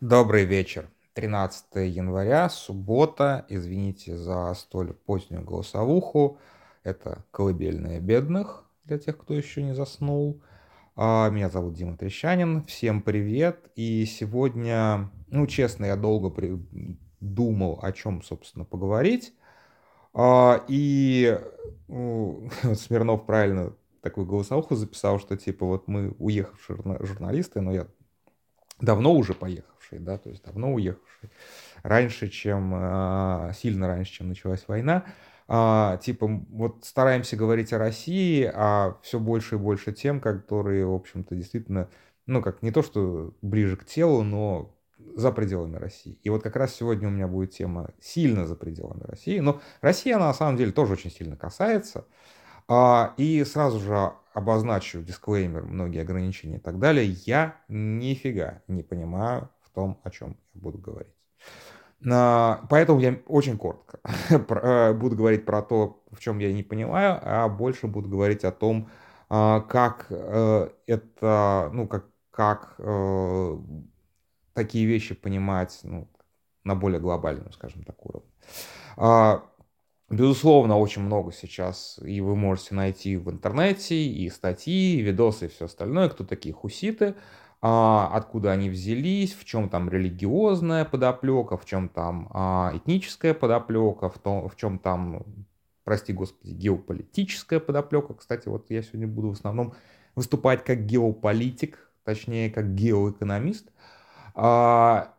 Добрый вечер. 13 января, суббота. Извините за столь позднюю голосовуху. Это «Колыбельная бедных» для тех, кто еще не заснул. А, меня зовут Дима Трещанин. Всем привет. И сегодня, ну, честно, я долго думал, о чем, собственно, поговорить. А, и Смирнов правильно такую голосовуху записал, что типа вот мы уехавшие журналисты, но я давно уже поехавший, да, то есть давно уехавший, раньше, чем, а, сильно раньше, чем началась война, а, типа, вот стараемся говорить о России, а все больше и больше тем, которые, в общем-то, действительно, ну, как не то, что ближе к телу, но за пределами России. И вот как раз сегодня у меня будет тема сильно за пределами России. Но Россия, она на самом деле тоже очень сильно касается. А, и сразу же обозначу дисклеймер, многие ограничения и так далее. Я нифига не понимаю том, о чем я буду говорить. А, поэтому я очень коротко э, буду говорить про то, в чем я не понимаю, а больше буду говорить о том, а, как э, это, ну, как, как э, такие вещи понимать ну, на более глобальном, скажем так, уровне. Безусловно, очень много сейчас, и вы можете найти в интернете и статьи, и видосы, и все остальное, кто такие хуситы, а, откуда они взялись, в чем там религиозная подоплека, в чем там а, этническая подоплека, в, том, в чем там, прости господи, геополитическая подоплека. Кстати, вот я сегодня буду в основном выступать как геополитик, точнее, как геоэкономист. А,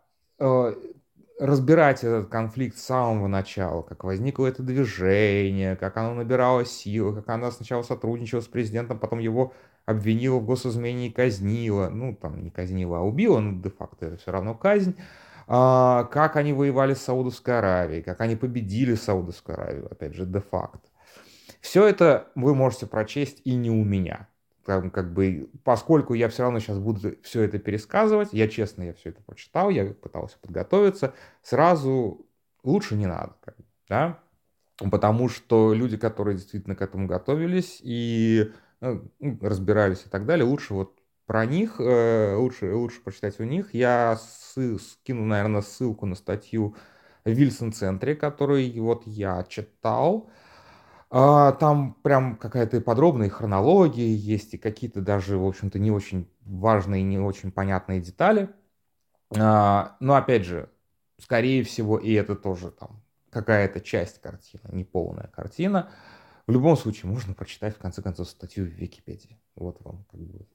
разбирать этот конфликт с самого начала, как возникло это движение, как оно набирало силы, как оно сначала сотрудничало с президентом, потом его обвинила в госизмене и казнила. Ну, там не казнила, а убила, но де-факто все равно казнь. А, как они воевали с Саудовской Аравией, как они победили Саудовскую Аравию, опять же, де-факто. Все это вы можете прочесть и не у меня там, как бы, поскольку я все равно сейчас буду все это пересказывать, я честно, я все это прочитал, я пытался подготовиться, сразу лучше не надо, как бы, да, потому что люди, которые действительно к этому готовились и ну, разбирались и так далее, лучше вот про них, э, лучше, лучше почитать у них. Я скину, наверное, ссылку на статью в Вильсон-центре, который вот я читал, а, там прям какая-то подробная хронология есть, и какие-то даже, в общем-то, не очень важные, не очень понятные детали. А, но, опять же, скорее всего, и это тоже там какая-то часть картины, не полная картина. В любом случае, можно прочитать, в конце концов, статью в Википедии. Вот вам как бы.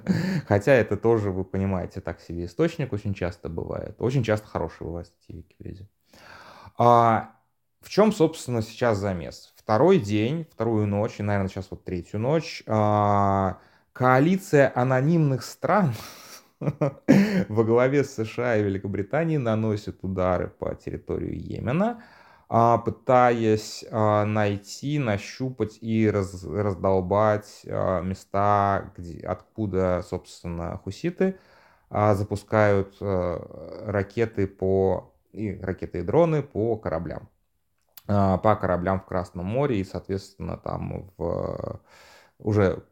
Хотя это тоже, вы понимаете, так себе источник очень часто бывает. Очень часто хорошие бывают статьи в Википедии. А в чем, собственно, сейчас замес? Второй день, вторую ночь, и, наверное, сейчас вот третью ночь, а, коалиция анонимных стран во главе с США и Великобританией наносит удары по территории Йемена, пытаясь а, найти, нащупать и раз, раздолбать места, где, откуда, собственно, хуситы запускают ракеты по и ракеты и дроны по кораблям. А, по кораблям в Красном море и, соответственно, там в, уже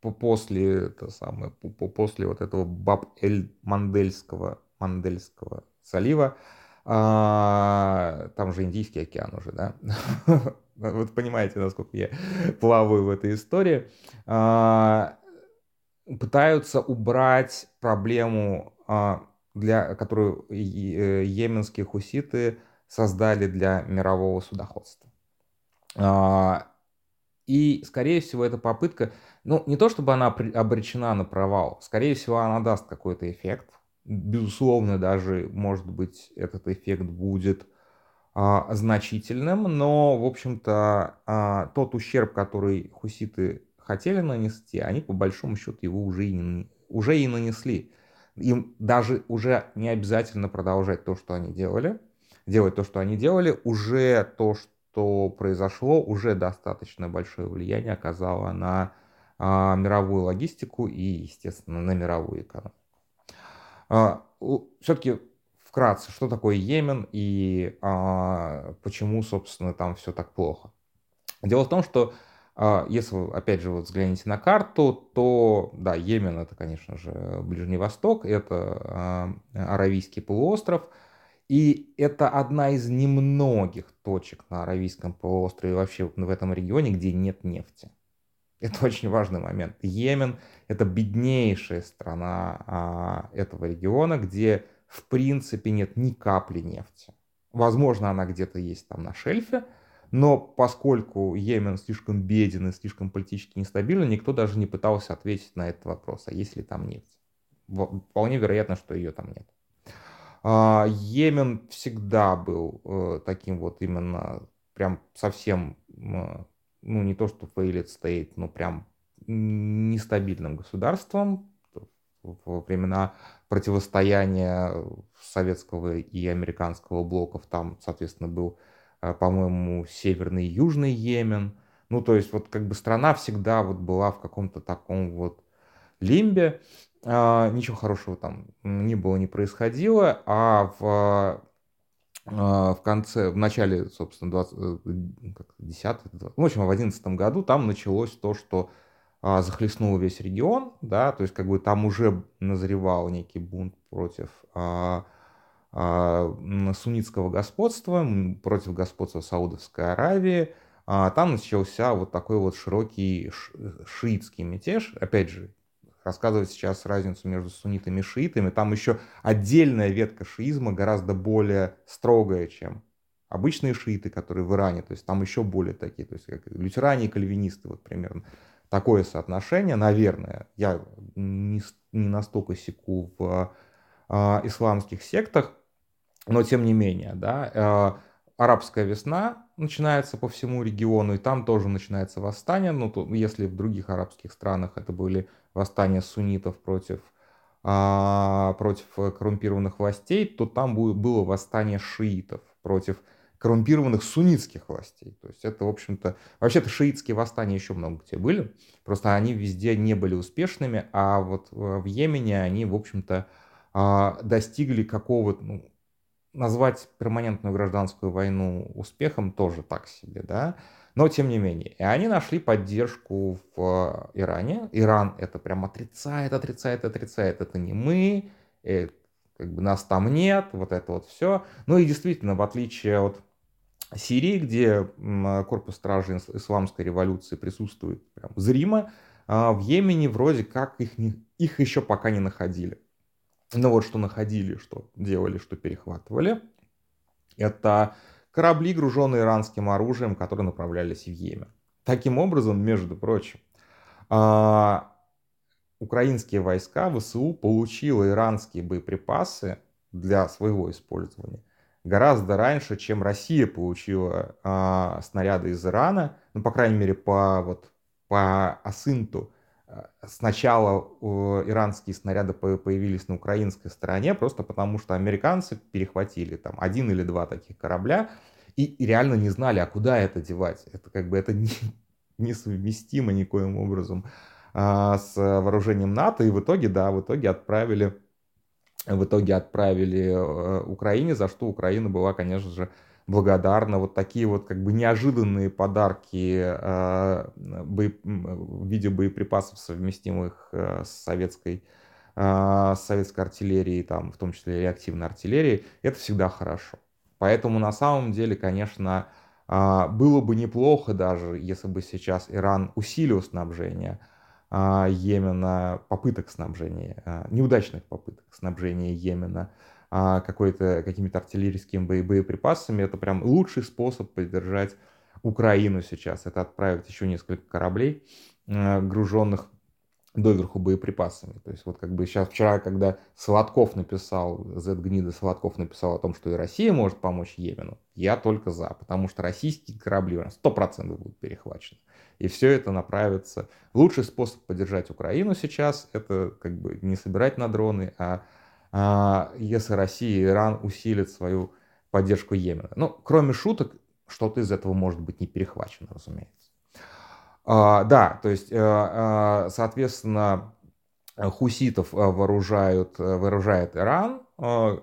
после, это самое, после вот этого Баб-эль-Мандельского Мандельского залива, а, там же Индийский океан уже, да? Вот понимаете, насколько я плаваю в этой истории. А, пытаются убрать проблему, а, для которую э, йеменские хуситы создали для мирового судоходства. А, и, скорее всего, эта попытка, ну, не то чтобы она обречена на провал, скорее всего, она даст какой-то эффект. Безусловно, даже, может быть, этот эффект будет а, значительным, но, в общем-то, а, тот ущерб, который хуситы хотели нанести, они, по большому счету, его уже и, уже и нанесли. Им даже уже не обязательно продолжать то, что они делали – делать то, что они делали, уже то, что произошло, уже достаточно большое влияние оказало на а, мировую логистику и, естественно, на мировую экономику. А, все-таки вкратце, что такое Йемен и а, почему, собственно, там все так плохо. Дело в том, что а, если вы, опять же, вот взглянете на карту, то, да, Йемен это, конечно же, Ближний Восток, это Аравийский полуостров. И это одна из немногих точек на Аравийском полуострове вообще в этом регионе, где нет нефти. Это очень важный момент. Йемен — это беднейшая страна а, этого региона, где в принципе нет ни капли нефти. Возможно, она где-то есть там на шельфе, но поскольку Йемен слишком беден и слишком политически нестабилен, никто даже не пытался ответить на этот вопрос, а есть ли там нефть. Вполне вероятно, что ее там нет. А, Йемен всегда был э, таким вот именно прям совсем, ну не то что failed state, но прям нестабильным государством в времена противостояния советского и американского блоков. Там, соответственно, был а, по-моему, Северный и Южный Йемен. Ну, то есть вот как бы страна всегда вот была в каком-то таком вот лимбе. А, ничего хорошего там не было, не происходило. А в, в конце, в начале, собственно, 20, 10 20, в общем, в 2011 году там началось то, что а, захлестнуло весь регион, да, то есть как бы там уже назревал некий бунт против а, а, суннитского господства против господства Саудовской Аравии. А, там начался вот такой вот широкий шиитский мятеж. Опять же, рассказывать сейчас разницу между суннитами и шиитами. Там еще отдельная ветка шиизма, гораздо более строгая, чем обычные шииты, которые в Иране. То есть там еще более такие, то есть как лютеране и кальвинисты, вот примерно такое соотношение, наверное. Я не, не настолько секу в э, исламских сектах, но тем не менее, да, э, арабская весна начинается по всему региону, и там тоже начинается восстание. Ну, то, если в других арабских странах это были восстания суннитов против, а, против коррумпированных властей, то там было восстание шиитов против коррумпированных суннитских властей. То есть это, в общем-то, вообще-то шиитские восстания еще много где были, просто они везде не были успешными, а вот в Йемене они, в общем-то, а, достигли какого-то, ну, назвать перманентную гражданскую войну успехом тоже так себе, да, но тем не менее. И они нашли поддержку в Иране. Иран это прям отрицает, отрицает, отрицает. Это не мы, э, как бы нас там нет, вот это вот все. Ну и действительно, в отличие от Сирии, где корпус стражи исламской революции присутствует прям зримо, а в Йемене вроде как их, не, их еще пока не находили. Ну вот что находили, что делали, что перехватывали. Это корабли, груженные иранским оружием, которые направлялись в Йемен. Таким образом, между прочим, а, украинские войска ВСУ получили иранские боеприпасы для своего использования гораздо раньше, чем Россия получила а, снаряды из Ирана, ну, по крайней мере, по, вот, по Асынту, сначала иранские снаряды появились на украинской стороне, просто потому что американцы перехватили там один или два таких корабля и реально не знали, а куда это девать. Это как бы это не, несовместимо никоим образом а, с вооружением НАТО, и в итоге, да, в итоге отправили в итоге отправили э, Украине, за что Украина была, конечно же, благодарна. Вот такие вот как бы неожиданные подарки э, боеп... в виде боеприпасов, совместимых э, с советской э, с советской артиллерией, там, в том числе реактивной артиллерией, это всегда хорошо. Поэтому на самом деле, конечно, было бы неплохо даже, если бы сейчас Иран усилил снабжение Йемена, попыток снабжения, неудачных попыток снабжения Йемена какой-то, какими-то артиллерийскими боеприпасами. Это прям лучший способ поддержать Украину сейчас. Это отправить еще несколько кораблей, а, груженных доверху боеприпасами. То есть вот как бы сейчас, вчера, когда Солодков написал, Z-гнида Солодков написал о том, что и Россия может помочь Йемену, я только за, потому что российские корабли сто процентов будут перехвачены. И все это направится. Лучший способ поддержать Украину сейчас, это как бы не собирать на дроны, а а, если Россия и Иран усилят свою поддержку Йемена. Ну, кроме шуток, что-то из этого может быть не перехвачено, разумеется. А, да, то есть, э, э, соответственно, хуситов вооружают, вооружает Иран. А,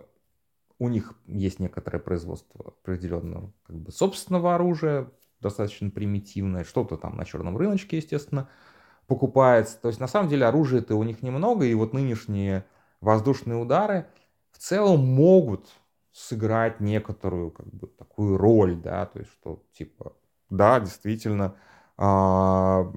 у них есть некоторое производство определенного как бы, собственного оружия, достаточно примитивное. Что-то там на черном рыночке, естественно, покупается. То есть, на самом деле, оружия-то у них немного, и вот нынешние воздушные удары в целом могут сыграть некоторую как бы такую роль, да, то есть что типа, да, действительно, э,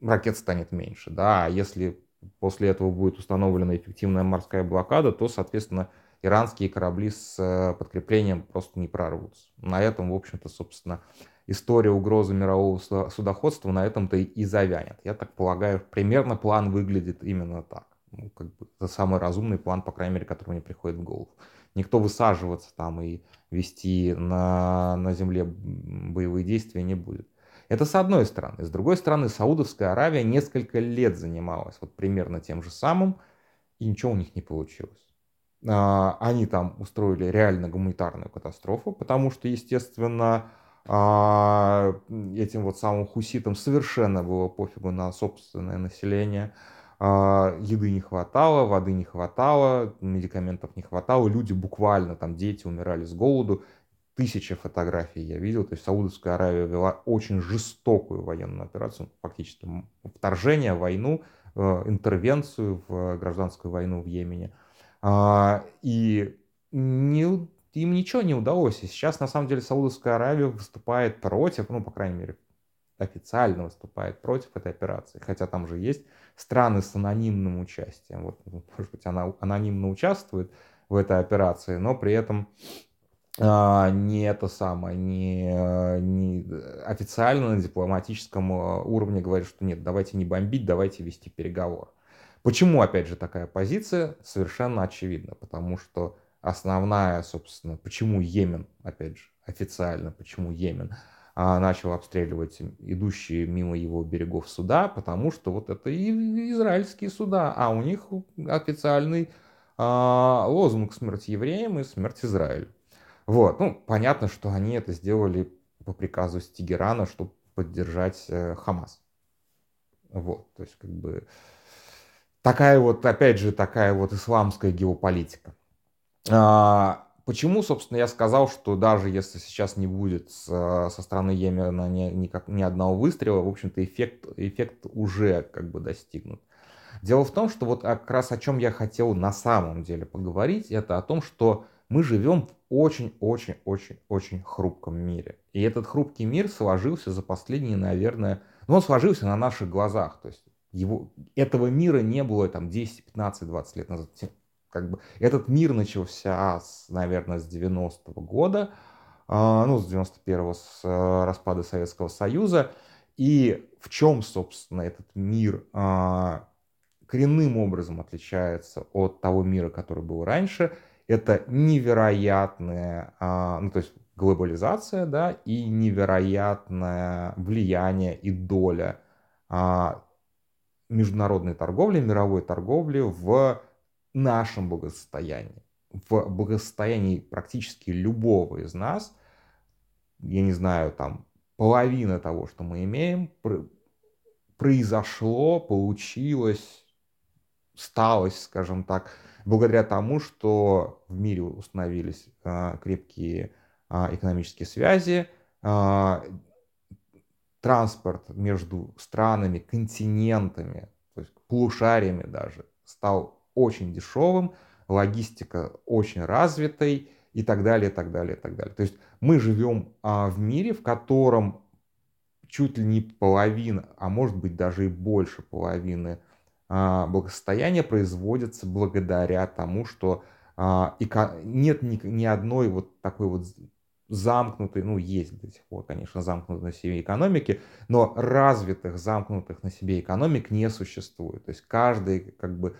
ракет станет меньше, да, а если после этого будет установлена эффективная морская блокада, то, соответственно, иранские корабли с э, подкреплением просто не прорвутся. На этом, в общем-то, собственно, история угрозы мирового судоходства на этом-то и завянет. Я так полагаю, примерно план выглядит именно так. Ну, как бы, это самый разумный план, по крайней мере, который мне приходит в голову. Никто высаживаться там и вести на, на земле боевые действия не будет. Это с одной стороны. С другой стороны, Саудовская Аравия несколько лет занималась вот примерно тем же самым, и ничего у них не получилось. А, они там устроили реально гуманитарную катастрофу, потому что, естественно, а, этим вот самым хуситам совершенно было пофигу на собственное население. А, еды не хватало, воды не хватало, медикаментов не хватало. Люди буквально, там дети умирали с голоду. Тысячи фотографий я видел. То есть Саудовская Аравия вела очень жестокую военную операцию, фактически вторжение, войну, э, интервенцию в гражданскую войну в Йемене. А, и не им ничего не удалось. И сейчас, на самом деле, Саудовская Аравия выступает против, ну, по крайней мере, официально выступает против этой операции. Хотя там же есть страны с анонимным участием. Вот, ну, может быть, она анонимно участвует в этой операции, но при этом а, не это самое, не, не официально на дипломатическом а, уровне говорит, что нет, давайте не бомбить, давайте вести переговоры. Почему, опять же, такая позиция? Совершенно очевидно, потому что основная, собственно, почему Йемен, опять же, официально, почему Йемен начал обстреливать идущие мимо его берегов суда, потому что вот это и израильские суда, а у них официальный а, лозунг «Смерть евреям» и «Смерть Израилю». Вот, ну, понятно, что они это сделали по приказу с Тегерана, чтобы поддержать э, Хамас. Вот, то есть как бы такая вот, опять же, такая вот исламская геополитика. А, почему, собственно, я сказал, что даже если сейчас не будет со стороны Йемена ни, никак, ни одного выстрела, в общем-то, эффект, эффект уже как бы достигнут. Дело в том, что вот как раз о чем я хотел на самом деле поговорить, это о том, что мы живем в очень-очень-очень-очень хрупком мире. И этот хрупкий мир сложился за последние, наверное, ну он сложился на наших глазах. То есть его, этого мира не было там 10, 15, 20 лет назад как бы этот мир начался, с, наверное, с 90-го года, а, ну, с 91-го, с э, распада Советского Союза. И в чем, собственно, этот мир а, коренным образом отличается от того мира, который был раньше, это невероятная, а, ну, то есть глобализация, да, и невероятное влияние и доля международной торговли, мировой торговли в нашем благосостоянии, в благосостоянии практически любого из нас, я не знаю, там половина того, что мы имеем, произошло, получилось, сталось, скажем так, благодаря тому, что в мире установились э, крепкие э, экономические связи, э, транспорт между странами, континентами, то есть полушариями даже, стал очень дешевым, логистика очень развитой и так далее, и так далее, и так далее. То есть мы живем а, в мире, в котором чуть ли не половина, а может быть даже и больше половины а, благосостояния производится благодаря тому, что а, эко... нет ни, ни одной вот такой вот замкнутой, ну есть до сих пор, конечно, замкнутой на себе экономики, но развитых, замкнутых на себе экономик не существует. То есть каждый как бы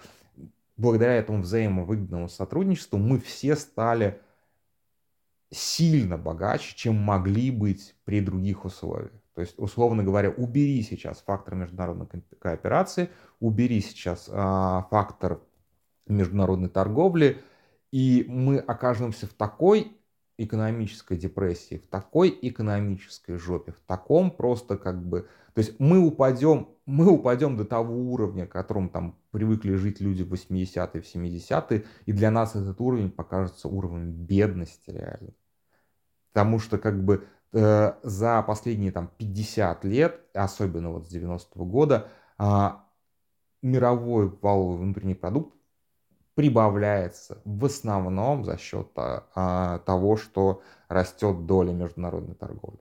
благодаря этому взаимовыгодному сотрудничеству мы все стали сильно богаче, чем могли быть при других условиях. То есть, условно говоря, убери сейчас фактор международной кооперации, убери сейчас а, фактор международной торговли, и мы окажемся в такой экономической депрессии, в такой экономической жопе, в таком просто как бы... То есть мы упадем, мы упадем до того уровня, к которому там привыкли жить люди в 80-е, в 70-е, и для нас этот уровень покажется уровнем бедности реально. Потому что как бы э, за последние там 50 лет, особенно вот с 90-го года, э, мировой валовый внутренний продукт прибавляется в основном за счет а, того, что растет доля международной торговли.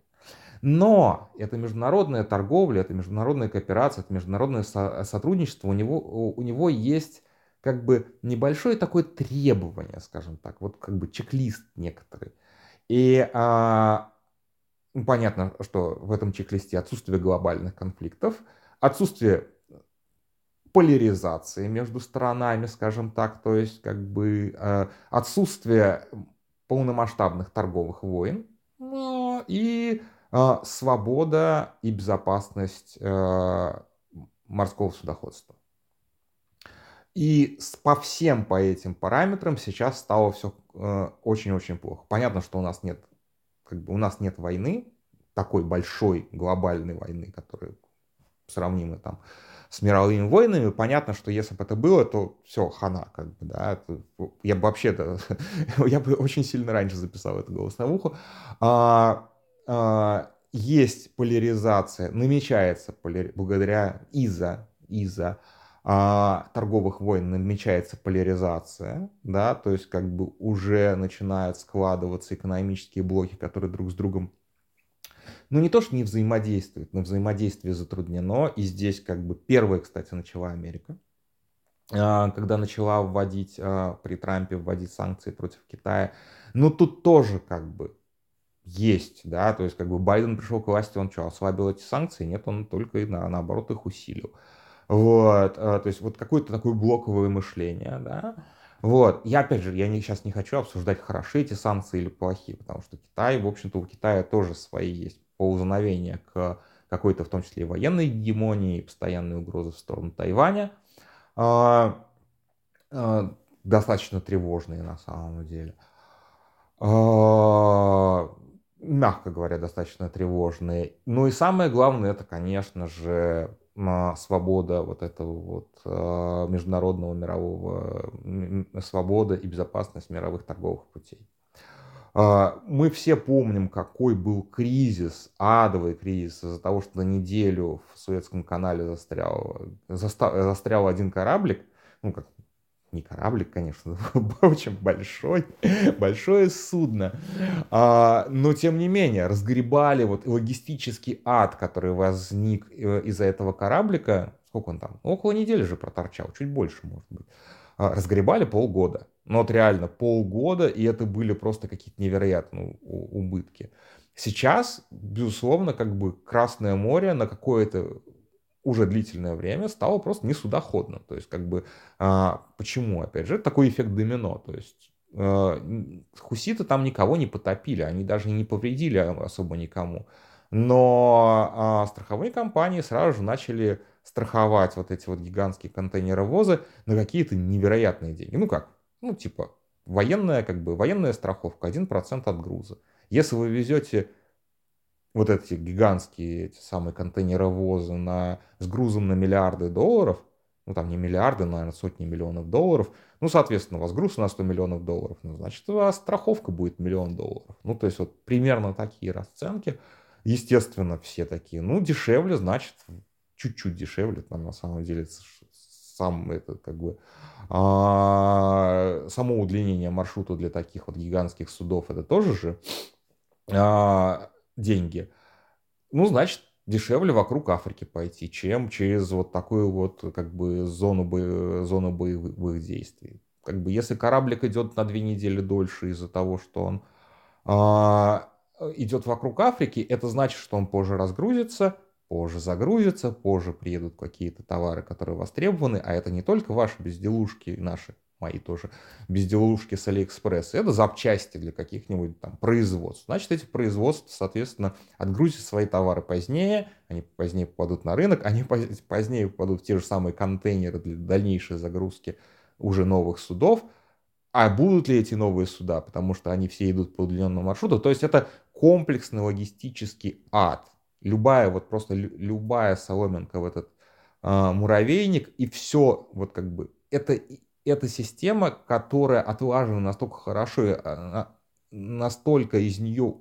Но эта международная торговля, это международная кооперация, это международное со- сотрудничество, у него, у него есть как бы небольшое такое требование, скажем так, вот как бы чек-лист некоторый. И а, понятно, что в этом чек-листе отсутствие глобальных конфликтов, отсутствие поляризации между сторонами, скажем так, то есть как бы э, отсутствие полномасштабных торговых войн ну, и э, свобода и безопасность э, морского судоходства. И по всем по этим параметрам сейчас стало все очень-очень плохо. Понятно, что у нас нет, как бы у нас нет войны, такой большой глобальной войны, которая сравнима там с мировыми войнами, понятно, что если бы это было, то все, хана, как бы, да, я бы вообще, то я бы очень сильно раньше записал это голосовуху. А, а, есть поляризация, намечается поляри... благодаря из-за из-за а, торговых войн намечается поляризация, да, то есть как бы уже начинают складываться экономические блоки, которые друг с другом ну не то, что не взаимодействуют, но взаимодействие затруднено. И здесь как бы первая, кстати, начала Америка, а, когда начала вводить а, при Трампе вводить санкции против Китая. Ну тут тоже как бы есть, да, то есть как бы Байден пришел к власти, он что, ослабил эти санкции? Нет, он только на, наоборот их усилил. Вот, а, то есть вот какое-то такое блоковое мышление, да. Вот, я опять же, я не, сейчас не хочу обсуждать, хороши эти санкции или плохие, потому что Китай, в общем-то, у Китая тоже свои есть ползановения к какой-то, в том числе военной гегемонии, постоянной угрозы в сторону Тайваня, а, а, достаточно тревожные на самом деле. А, мягко говоря, достаточно тревожные. Ну и самое главное, это, конечно же, свобода вот этого вот международного мирового, свобода и безопасность мировых торговых путей. А, мы все помним, какой был кризис, адовый кризис из-за того, что на неделю в Суэцком канале застрял, застрял один кораблик, ну как не кораблик, конечно, очень большой, большое судно, а, но тем не менее разгребали вот логистический ад, который возник э, из-за этого кораблика, сколько он там, около недели же проторчал, чуть больше может быть, а, разгребали полгода. Ну вот реально полгода, и это были просто какие-то невероятные убытки. Сейчас, безусловно, как бы Красное море на какое-то уже длительное время стало просто несудоходным. То есть, как бы, а, почему, опять же, такой эффект домино. То есть, а, хуситы там никого не потопили, они даже не повредили особо никому. Но а, страховые компании сразу же начали страховать вот эти вот гигантские контейнеровозы на какие-то невероятные деньги. Ну как, ну, типа, военная, как бы, военная страховка, 1% от груза. Если вы везете вот эти гигантские, эти самые контейнеровозы на, с грузом на миллиарды долларов, ну, там не миллиарды, наверное, сотни миллионов долларов, ну, соответственно, у вас груз на 100 миллионов долларов, ну, значит, у вас страховка будет миллион долларов. Ну, то есть, вот примерно такие расценки. Естественно, все такие, ну, дешевле, значит, чуть-чуть дешевле, там, на самом деле, сам это, как бы, а, само удлинение маршрута для таких вот гигантских судов это тоже же а, деньги. Ну, значит, дешевле вокруг Африки пойти, чем через вот такую вот как бы зону, бо... зону боевых действий. Как бы если кораблик идет на две недели дольше из-за того, что он а, идет вокруг Африки, это значит, что он позже разгрузится, позже загрузится, позже приедут какие-то товары, которые востребованы, а это не только ваши безделушки, наши, мои тоже, безделушки с Алиэкспресс, это запчасти для каких-нибудь там производств. Значит, эти производства, соответственно, отгрузят свои товары позднее, они позднее попадут на рынок, они позднее попадут в те же самые контейнеры для дальнейшей загрузки уже новых судов, а будут ли эти новые суда, потому что они все идут по удлиненному маршруту. То есть это комплексный логистический ад любая, вот просто любая соломинка в этот э, муравейник, и все, вот как бы, это, это система, которая отлажена настолько хорошо, э, настолько из нее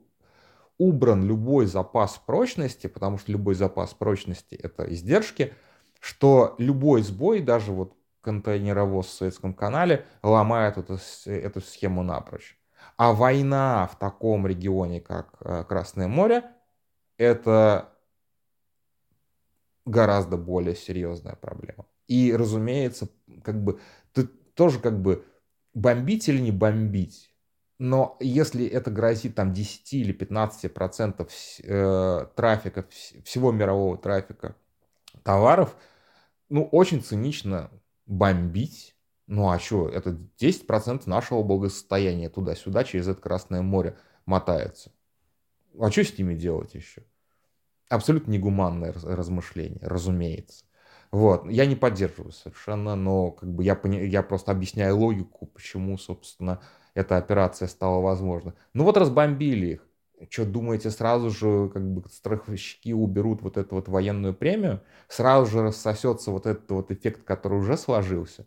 убран любой запас прочности, потому что любой запас прочности это издержки, что любой сбой, даже вот контейнеровоз в Советском канале ломает эту, эту схему напрочь. А война в таком регионе, как э, Красное море, это гораздо более серьезная проблема. И, разумеется, как бы ты тоже как бы бомбить или не бомбить, но если это грозит там 10 или 15 процентов э, трафика, всего мирового трафика товаров, ну, очень цинично бомбить. Ну, а что, это 10 процентов нашего благосостояния туда-сюда через это Красное море мотается. А что с ними делать еще? Абсолютно негуманное размышление, разумеется. Вот. Я не поддерживаю совершенно, но как бы я, пони... я просто объясняю логику, почему, собственно, эта операция стала возможна. Ну вот разбомбили их. Что, думаете, сразу же как бы страховщики уберут вот эту вот военную премию? Сразу же рассосется вот этот вот эффект, который уже сложился?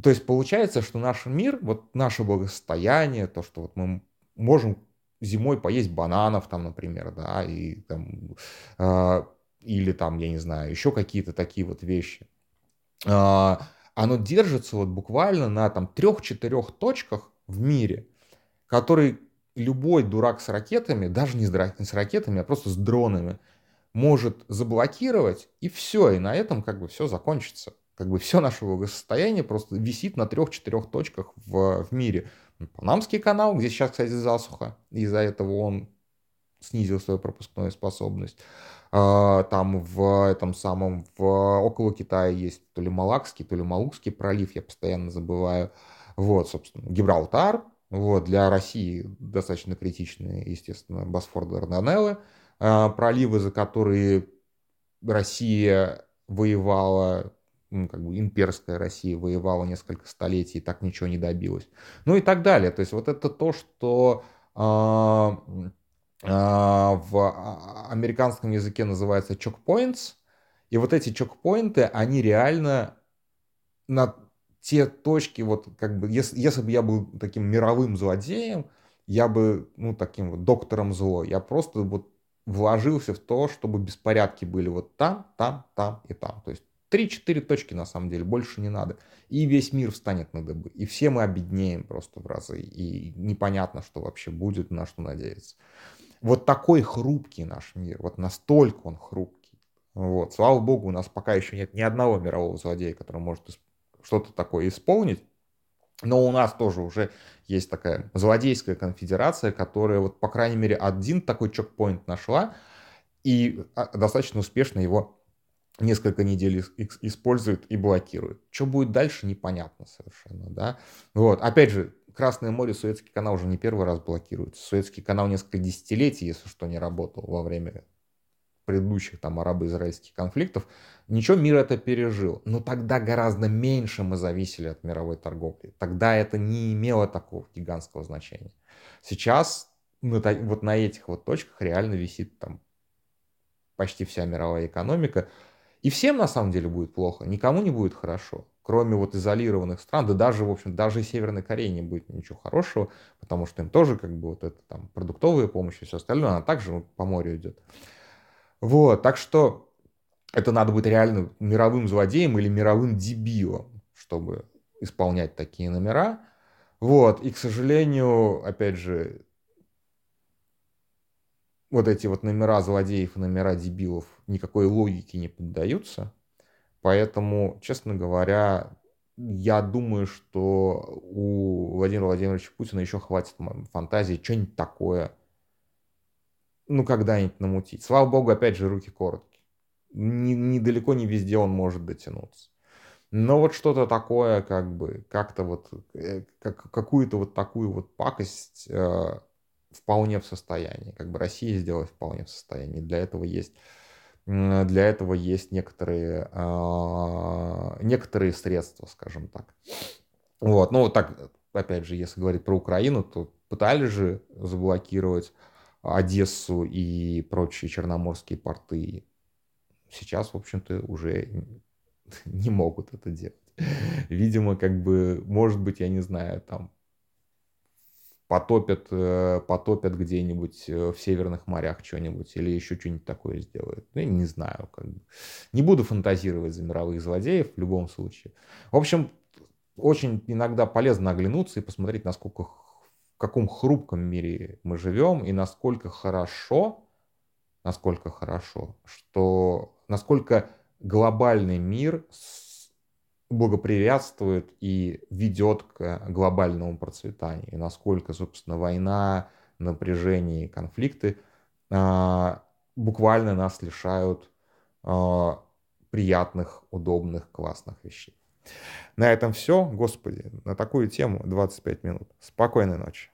То есть получается, что наш мир, вот наше благосостояние, то, что вот мы можем зимой поесть бананов там, например, да, и там, э, или там, я не знаю, еще какие-то такие вот вещи. Э, оно держится вот буквально на там трех-четырех точках в мире, которые любой дурак с ракетами, даже не с ракетами, а просто с дронами, может заблокировать, и все, и на этом как бы все закончится. Как бы все наше благосостояние просто висит на трех-четырех точках в, в мире. Панамский канал, где сейчас, кстати, засуха, из-за этого он снизил свою пропускную способность. А, там в этом самом, в, около Китая есть то ли Малакский, то ли Малукский пролив, я постоянно забываю. Вот, собственно, Гибралтар, вот, для России достаточно критичные, естественно, Босфор Дарданеллы, а, проливы, за которые Россия воевала, ну, как бы имперская Россия воевала несколько столетий и так ничего не добилась. Ну и так далее. То есть вот это то, что э, а, в а, американском языке называется чокпоинтс. И вот эти чокпоинты, они реально на те точки, вот как бы, если, если бы я был таким мировым злодеем, я бы, ну, таким вот доктором зло, я просто вот вложился в то, чтобы беспорядки были вот там, там, там и там. То есть 3-4 точки на самом деле, больше не надо. И весь мир встанет на дыбы. И все мы обеднеем просто в разы. И непонятно, что вообще будет, на что надеяться. Вот такой хрупкий наш мир, вот настолько он хрупкий. Вот. Слава богу, у нас пока еще нет ни одного мирового злодея, который может что-то такое исполнить. Но у нас тоже уже есть такая злодейская конфедерация, которая вот, по крайней мере, один такой чекпоинт нашла и а, достаточно успешно его несколько недель использует и блокирует. Что будет дальше, непонятно совершенно, да. Вот, опять же, Красное море Суэцкий канал уже не первый раз блокируется. Суэцкий канал несколько десятилетий, если что, не работал во время предыдущих там арабо-израильских конфликтов. Ничего, мир это пережил. Но тогда гораздо меньше мы зависели от мировой торговли. Тогда это не имело такого гигантского значения. Сейчас вот на этих вот точках реально висит там почти вся мировая экономика. И всем на самом деле будет плохо, никому не будет хорошо кроме вот изолированных стран, да даже, в общем, даже Северной Корее не будет ничего хорошего, потому что им тоже как бы вот это там продуктовая помощь и все остальное, она также по морю идет. Вот, так что это надо быть реально мировым злодеем или мировым дебилом, чтобы исполнять такие номера. Вот, и, к сожалению, опять же, вот эти вот номера злодеев и номера дебилов никакой логике не поддаются. Поэтому, честно говоря, я думаю, что у Владимира Владимировича Путина еще хватит фантазии что-нибудь такое, ну, когда-нибудь намутить. Слава богу, опять же, руки короткие. Недалеко, не везде он может дотянуться. Но вот что-то такое, как бы, как-то вот, э, как, какую-то вот такую вот пакость э, вполне в состоянии. Как бы Россия сделать вполне в состоянии. Для этого есть для этого есть некоторые, а, некоторые средства, скажем так. Вот, ну вот так, опять же, если говорить про Украину, то пытались же заблокировать Одессу и прочие черноморские порты. Сейчас, в общем-то, уже не могут это делать. Видимо, как бы, может быть, я не знаю, там потопят, э, потопят где-нибудь э, в северных морях что-нибудь или еще что-нибудь такое сделают. Ну, не знаю. Как бы. Не буду фантазировать за мировых злодеев в любом случае. В общем, очень иногда полезно оглянуться и посмотреть, насколько в каком хрупком мире мы живем и насколько хорошо, насколько хорошо, что насколько глобальный мир благоприятствует и ведет к глобальному процветанию. И насколько, собственно, война, напряжение и конфликты а, буквально нас лишают а, приятных, удобных, классных вещей. На этом все. Господи, на такую тему 25 минут. Спокойной ночи.